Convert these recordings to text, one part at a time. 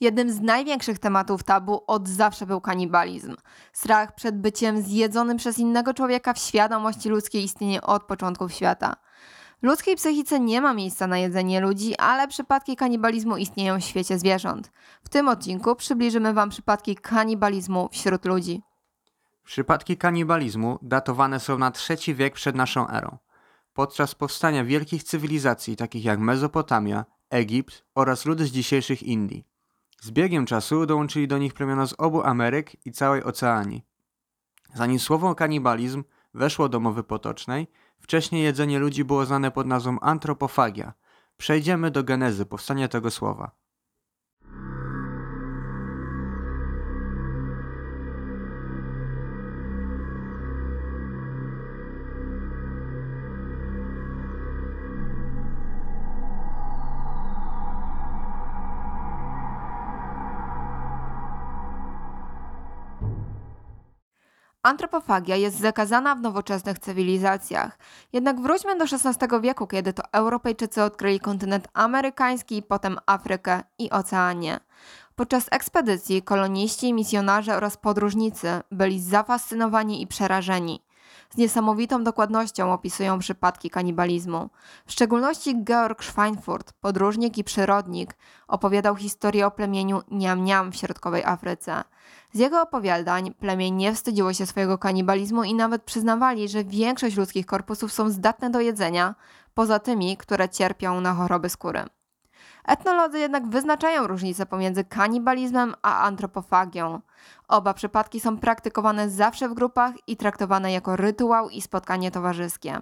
Jednym z największych tematów tabu od zawsze był kanibalizm. Strach przed byciem zjedzonym przez innego człowieka w świadomości ludzkiej istnieje od początków świata. W ludzkiej psychice nie ma miejsca na jedzenie ludzi, ale przypadki kanibalizmu istnieją w świecie zwierząt. W tym odcinku przybliżymy Wam przypadki kanibalizmu wśród ludzi. Przypadki kanibalizmu datowane są na III wiek przed naszą erą. Podczas powstania wielkich cywilizacji takich jak Mezopotamia, Egipt oraz ludy z dzisiejszych Indii. Z biegiem czasu dołączyli do nich plemiona z obu Ameryk i całej Oceanii. Zanim słowo kanibalizm weszło do mowy potocznej, wcześniej jedzenie ludzi było znane pod nazwą antropofagia. Przejdziemy do genezy powstania tego słowa. Antropofagia jest zakazana w nowoczesnych cywilizacjach. Jednak wróćmy do XVI wieku, kiedy to Europejczycy odkryli kontynent amerykański, potem Afrykę i Oceanię. Podczas ekspedycji koloniści, misjonarze oraz podróżnicy byli zafascynowani i przerażeni. Z niesamowitą dokładnością opisują przypadki kanibalizmu. W szczególności Georg Schweinfurt, podróżnik i przyrodnik, opowiadał historię o plemieniu Niam-Niam w środkowej Afryce. Z jego opowiadań plemię nie wstydziło się swojego kanibalizmu i nawet przyznawali, że większość ludzkich korpusów są zdatne do jedzenia, poza tymi, które cierpią na choroby skóry. Etnolodzy jednak wyznaczają różnicę pomiędzy kanibalizmem a antropofagią. Oba przypadki są praktykowane zawsze w grupach i traktowane jako rytuał i spotkanie towarzyskie.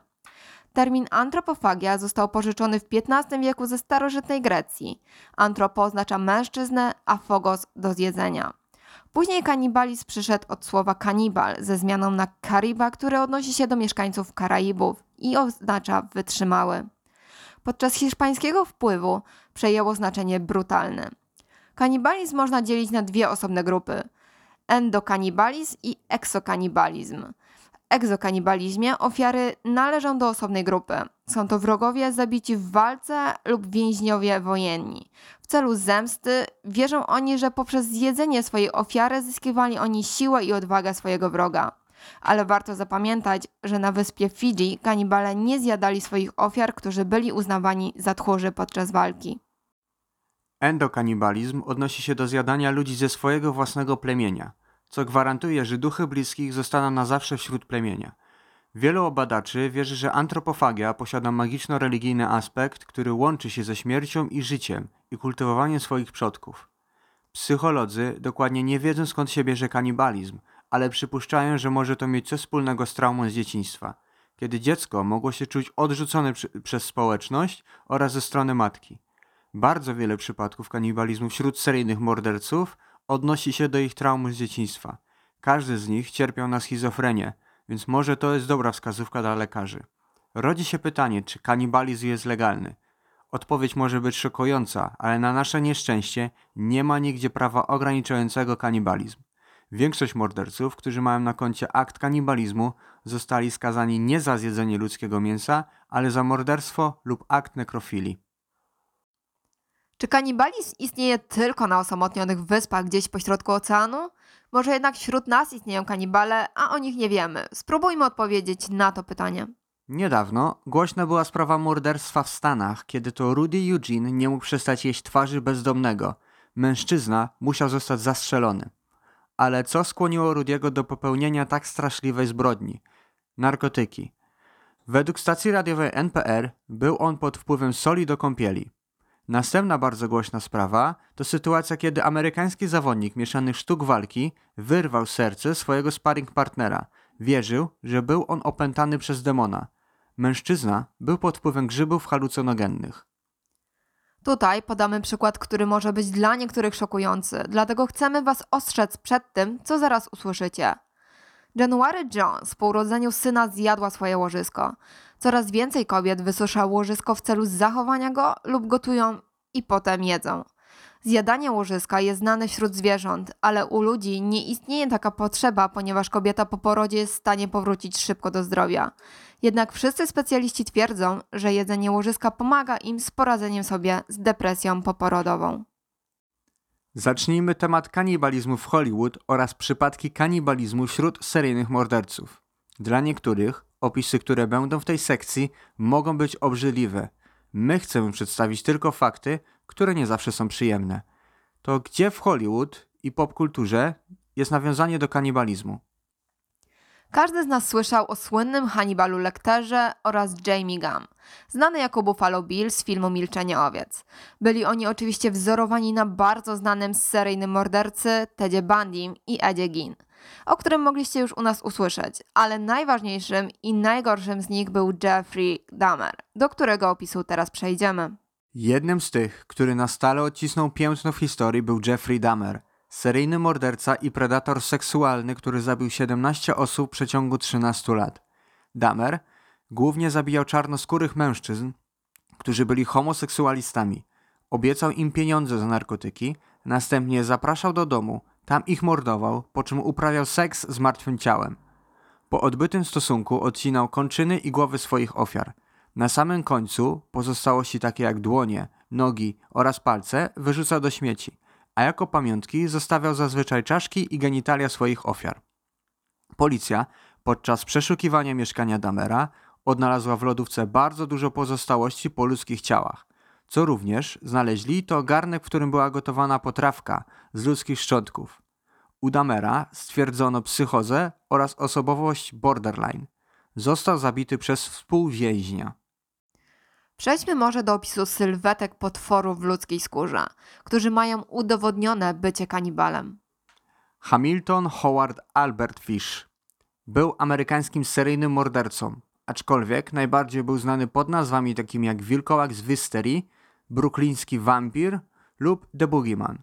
Termin antropofagia został pożyczony w XV wieku ze starożytnej Grecji. Antropo oznacza mężczyznę, a phogos do zjedzenia. Później kanibalizm przyszedł od słowa kanibal ze zmianą na kariba, które odnosi się do mieszkańców Karaibów i oznacza wytrzymały. Podczas hiszpańskiego wpływu przejęło znaczenie brutalny. Kanibalizm można dzielić na dwie osobne grupy: endokanibalizm i eksokanibalizm. W egzokanibalizmie ofiary należą do osobnej grupy. Są to wrogowie zabici w walce lub więźniowie wojenni. W celu zemsty wierzą oni, że poprzez zjedzenie swojej ofiary zyskiwali oni siłę i odwagę swojego wroga. Ale warto zapamiętać, że na wyspie Fidżi kanibale nie zjadali swoich ofiar, którzy byli uznawani za tchórzy podczas walki. Endokanibalizm odnosi się do zjadania ludzi ze swojego własnego plemienia, co gwarantuje, że duchy bliskich zostaną na zawsze wśród plemienia. Wielu badaczy wierzy, że antropofagia posiada magiczno-religijny aspekt, który łączy się ze śmiercią i życiem i kultywowaniem swoich przodków. Psycholodzy dokładnie nie wiedzą skąd się bierze kanibalizm, ale przypuszczają, że może to mieć coś wspólnego z traumą z dzieciństwa, kiedy dziecko mogło się czuć odrzucone przy, przez społeczność oraz ze strony matki. Bardzo wiele przypadków kanibalizmu wśród seryjnych morderców odnosi się do ich traumy z dzieciństwa. Każdy z nich cierpiał na schizofrenię, więc może to jest dobra wskazówka dla lekarzy. Rodzi się pytanie, czy kanibalizm jest legalny. Odpowiedź może być szokująca, ale na nasze nieszczęście nie ma nigdzie prawa ograniczającego kanibalizm. Większość morderców, którzy mają na koncie akt kanibalizmu, zostali skazani nie za zjedzenie ludzkiego mięsa, ale za morderstwo lub akt nekrofilii. Czy kanibalizm istnieje tylko na osamotnionych wyspach gdzieś pośrodku oceanu? Może jednak wśród nas istnieją kanibale, a o nich nie wiemy. Spróbujmy odpowiedzieć na to pytanie. Niedawno głośna była sprawa morderstwa w Stanach, kiedy to Rudy Eugene nie mógł przestać jeść twarzy bezdomnego. Mężczyzna musiał zostać zastrzelony. Ale co skłoniło Rudiego do popełnienia tak straszliwej zbrodni? Narkotyki. Według stacji radiowej NPR był on pod wpływem soli do kąpieli. Następna bardzo głośna sprawa to sytuacja, kiedy amerykański zawodnik mieszanych sztuk walki wyrwał serce swojego sparring partnera. Wierzył, że był on opętany przez demona. Mężczyzna był pod wpływem grzybów halucynogennych. Tutaj podamy przykład, który może być dla niektórych szokujący, dlatego chcemy Was ostrzec przed tym, co zaraz usłyszycie. January Jones po urodzeniu syna zjadła swoje łożysko. Coraz więcej kobiet wysusza łożysko w celu zachowania go lub gotują i potem jedzą. Zjadanie łożyska jest znane wśród zwierząt, ale u ludzi nie istnieje taka potrzeba, ponieważ kobieta po porodzie jest w stanie powrócić szybko do zdrowia. Jednak wszyscy specjaliści twierdzą, że jedzenie łożyska pomaga im z poradzeniem sobie z depresją poporodową. Zacznijmy temat kanibalizmu w Hollywood oraz przypadki kanibalizmu wśród seryjnych morderców. Dla niektórych opisy, które będą w tej sekcji, mogą być obrzydliwe. My chcemy przedstawić tylko fakty, które nie zawsze są przyjemne. To gdzie w Hollywood i popkulturze jest nawiązanie do kanibalizmu? Każdy z nas słyszał o słynnym Hannibalu Lecterze oraz Jamie Gum, znany jako Buffalo Bill z filmu Milczenie owiec. Byli oni oczywiście wzorowani na bardzo znanym seryjnym mordercy Tedzie Bundym i Edzie Gein, o którym mogliście już u nas usłyszeć, ale najważniejszym i najgorszym z nich był Jeffrey Dahmer, do którego opisu teraz przejdziemy. Jednym z tych, który na stale odcisnął piętno w historii był Jeffrey Dahmer, seryjny morderca i predator seksualny, który zabił 17 osób w przeciągu 13 lat. Dahmer głównie zabijał czarnoskórych mężczyzn, którzy byli homoseksualistami. Obiecał im pieniądze za narkotyki, następnie zapraszał do domu, tam ich mordował, po czym uprawiał seks z martwym ciałem. Po odbytym stosunku odcinał kończyny i głowy swoich ofiar. Na samym końcu pozostałości takie jak dłonie, nogi oraz palce wyrzucał do śmieci, a jako pamiątki zostawiał zazwyczaj czaszki i genitalia swoich ofiar. Policja podczas przeszukiwania mieszkania Damera odnalazła w lodówce bardzo dużo pozostałości po ludzkich ciałach. Co również znaleźli to garnek, w którym była gotowana potrawka z ludzkich szczątków. U Damera stwierdzono psychozę oraz osobowość borderline. Został zabity przez współwięźnia. Przejdźmy może do opisu sylwetek potworów w ludzkiej skórze, którzy mają udowodnione bycie kanibalem. Hamilton Howard Albert Fish był amerykańskim seryjnym mordercą, aczkolwiek najbardziej był znany pod nazwami takimi jak Wilkołak z Wysterii, Brookliński Wampir lub The Boogeyman.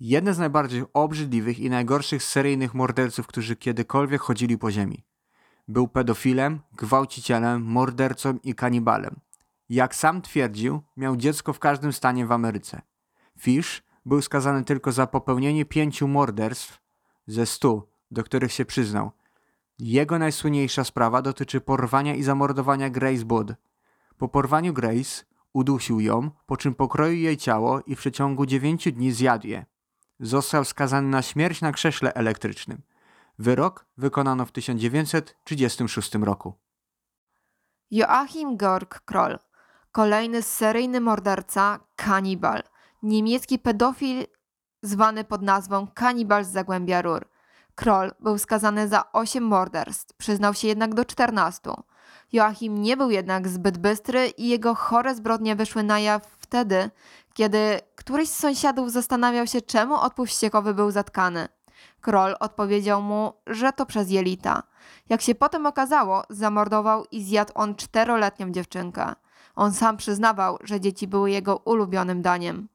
Jeden z najbardziej obrzydliwych i najgorszych seryjnych morderców, którzy kiedykolwiek chodzili po ziemi. Był pedofilem, gwałcicielem, mordercą i kanibalem. Jak sam twierdził, miał dziecko w każdym stanie w Ameryce. Fish był skazany tylko za popełnienie pięciu morderstw ze stu, do których się przyznał. Jego najsłynniejsza sprawa dotyczy porwania i zamordowania Grace Budd. Po porwaniu Grace udusił ją, po czym pokroił jej ciało i w przeciągu dziewięciu dni zjadł je. Został skazany na śmierć na krześle elektrycznym. Wyrok wykonano w 1936 roku. Joachim Georg Kroll, kolejny seryjny morderca, kanibal, niemiecki pedofil zwany pod nazwą kanibal z Zagłębia Rur. Kroll był skazany za 8 morderstw, przyznał się jednak do 14. Joachim nie był jednak zbyt bystry i jego chore zbrodnie wyszły na jaw wtedy, kiedy któryś z sąsiadów zastanawiał się, czemu odpływ ściekowy był zatkany. Kroll odpowiedział mu, że to przez jelita. Jak się potem okazało, zamordował i zjadł on czteroletnią dziewczynkę. On sam przyznawał, że dzieci były jego ulubionym daniem.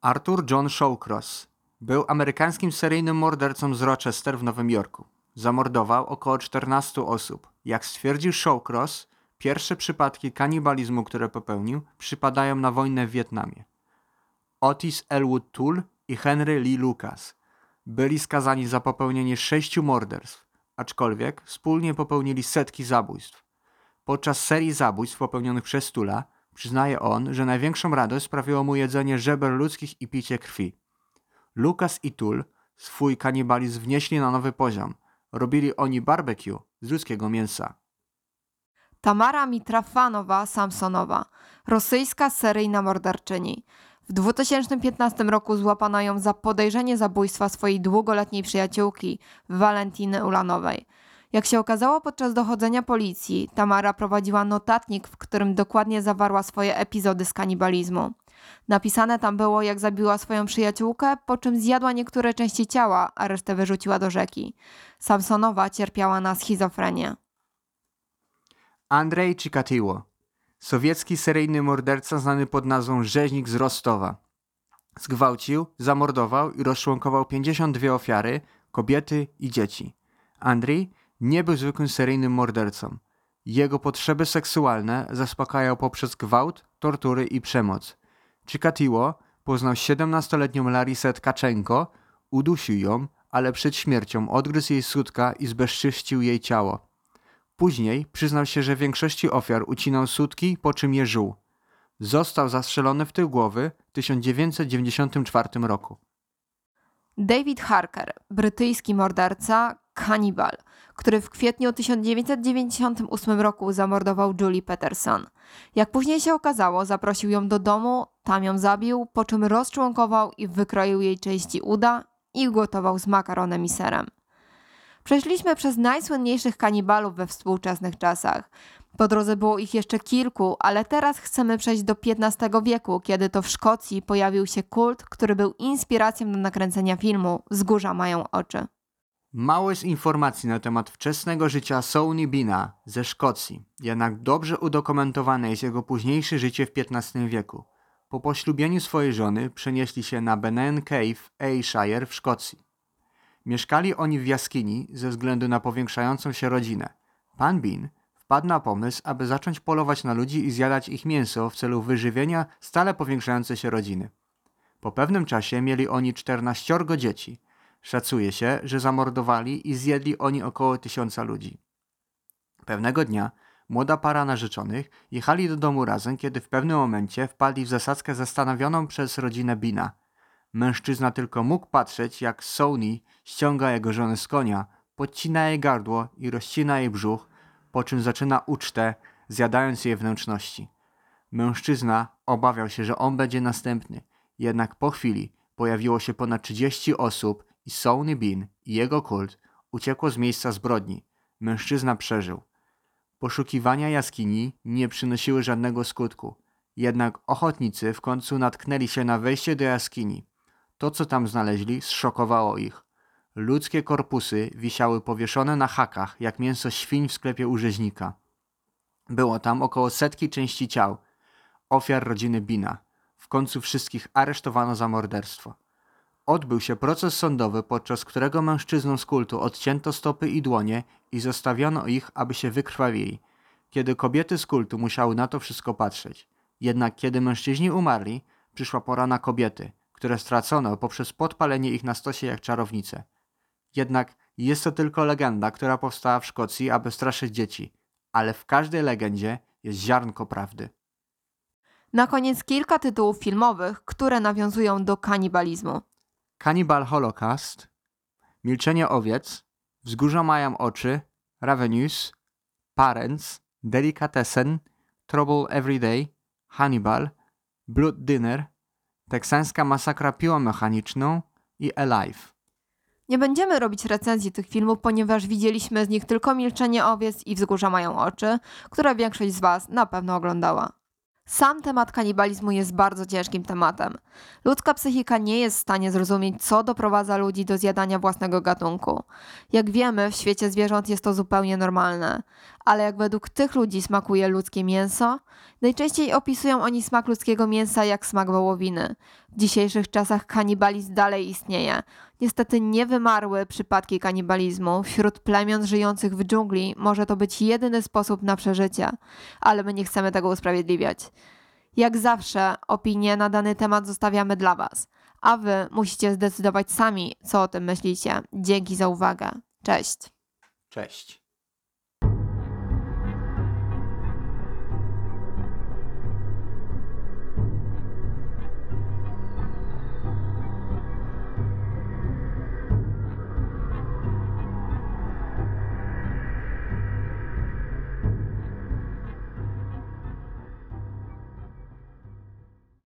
Arthur John Shawcross był amerykańskim seryjnym mordercą z Rochester w Nowym Jorku. Zamordował około 14 osób. Jak stwierdził Shawcross, pierwsze przypadki kanibalizmu, które popełnił, przypadają na wojnę w Wietnamie. Otis Elwood Toole i Henry Lee Lucas byli skazani za popełnienie sześciu morderstw, aczkolwiek wspólnie popełnili setki zabójstw. Podczas serii zabójstw popełnionych przez Tula przyznaje on, że największą radość sprawiło mu jedzenie żeber ludzkich i picie krwi. Lucas i Tul swój kanibalizm wnieśli na nowy poziom. Robili oni barbecue z ludzkiego mięsa. Tamara Mitrafanowa Samsonowa, rosyjska seryjna morderczyni. W 2015 roku złapano ją za podejrzenie zabójstwa swojej długoletniej przyjaciółki, Walentiny Ulanowej. Jak się okazało podczas dochodzenia policji, Tamara prowadziła notatnik, w którym dokładnie zawarła swoje epizody z kanibalizmu. Napisane tam było, jak zabiła swoją przyjaciółkę, po czym zjadła niektóre części ciała, a resztę wyrzuciła do rzeki. Samsonowa cierpiała na schizofrenię. Andrzej Chikatilo, sowiecki seryjny morderca znany pod nazwą Rzeźnik z Rostowa. Zgwałcił, zamordował i rozczłonkował 52 ofiary, kobiety i dzieci. Andrzej nie był zwykłym seryjnym mordercą. Jego potrzeby seksualne zaspokajał poprzez gwałt, tortury i przemoc. Chikatilo poznał 17-letnią Larisę Tkaczenko, udusił ją, ale przed śmiercią odgryzł jej sutka i zbezczyścił jej ciało. Później przyznał się, że większości ofiar ucinał sutki, po czym je żuł. Został zastrzelony w tył głowy w 1994 roku. David Harker, brytyjski morderca, kanibal, który w kwietniu 1998 roku zamordował Julie Peterson. Jak później się okazało, zaprosił ją do domu, tam ją zabił, po czym rozczłonkował i wykroił jej części uda i gotował z makaronem i serem. Przeszliśmy przez najsłynniejszych kanibalów we współczesnych czasach. Po drodze było ich jeszcze kilku, ale teraz chcemy przejść do XV wieku, kiedy to w Szkocji pojawił się kult, który był inspiracją do nakręcenia filmu Wzgórza mają oczy. Mało jest informacji na temat wczesnego życia Sony Bina ze Szkocji, jednak dobrze udokumentowane jest jego późniejsze życie w XV wieku. Po poślubieniu swojej żony przenieśli się na Benen Cave, Ayrshire w Szkocji. Mieszkali oni w jaskini ze względu na powiększającą się rodzinę. Pan Bean wpadł na pomysł, aby zacząć polować na ludzi i zjadać ich mięso w celu wyżywienia stale powiększającej się rodziny. Po pewnym czasie mieli oni 14 dzieci. Szacuje się, że zamordowali i zjedli oni około tysiąca ludzi. Pewnego dnia młoda para narzeczonych jechali do domu razem, kiedy w pewnym momencie wpadli w zasadzkę zastanowioną przez rodzinę Bina. Mężczyzna tylko mógł patrzeć, jak Sony ściąga jego żonę z konia, podcina jej gardło i rozcina jej brzuch, po czym zaczyna ucztę, zjadając jej wnętrzności. Mężczyzna obawiał się, że on będzie następny, jednak po chwili pojawiło się ponad 30 osób i Sony Bean i jego kult uciekło z miejsca zbrodni. Mężczyzna przeżył. Poszukiwania jaskini nie przynosiły żadnego skutku, jednak ochotnicy w końcu natknęli się na wejście do jaskini. To, co tam znaleźli, zszokowało ich. Ludzkie korpusy wisiały powieszone na hakach, jak mięso świń w sklepie u rzeźnika. Było tam około setki części ciał, ofiar rodziny Bina. W końcu wszystkich aresztowano za morderstwo. Odbył się proces sądowy, podczas którego mężczyznom z kultu odcięto stopy i dłonie i zostawiono ich, aby się wykrwawili, kiedy kobiety z kultu musiały na to wszystko patrzeć. Jednak kiedy mężczyźni umarli, przyszła pora na kobiety, które stracono poprzez podpalenie ich na stosie jak czarownice. Jednak jest to tylko legenda, która powstała w Szkocji, aby straszyć dzieci, ale w każdej legendzie jest ziarnko prawdy. Na koniec kilka tytułów filmowych, które nawiązują do kanibalizmu. Cannibal Holocaust, Milczenie owiec, Wzgórza mają oczy, Ravenous, Parents, Delicatessen, Trouble Every Day, Hannibal, Blood Dinner, Teksańska masakra piłą mechaniczną i Alive. Nie będziemy robić recenzji tych filmów, ponieważ widzieliśmy z nich tylko Milczenie owiec i Wzgórza mają oczy, które większość z Was na pewno oglądała. Sam temat kanibalizmu jest bardzo ciężkim tematem. Ludzka psychika nie jest w stanie zrozumieć, co doprowadza ludzi do zjadania własnego gatunku. Jak wiemy, w świecie zwierząt jest to zupełnie normalne, ale jak według tych ludzi smakuje ludzkie mięso, najczęściej opisują oni smak ludzkiego mięsa jak smak wołowiny. W dzisiejszych czasach kanibalizm dalej istnieje. Niestety nie wymarły przypadki kanibalizmu. Wśród plemion żyjących w dżungli może to być jedyny sposób na przeżycie, ale my nie chcemy tego usprawiedliwiać. Jak zawsze, opinie na dany temat zostawiamy dla Was, a Wy musicie zdecydować sami, co o tym myślicie. Dzięki za uwagę. Cześć. Cześć.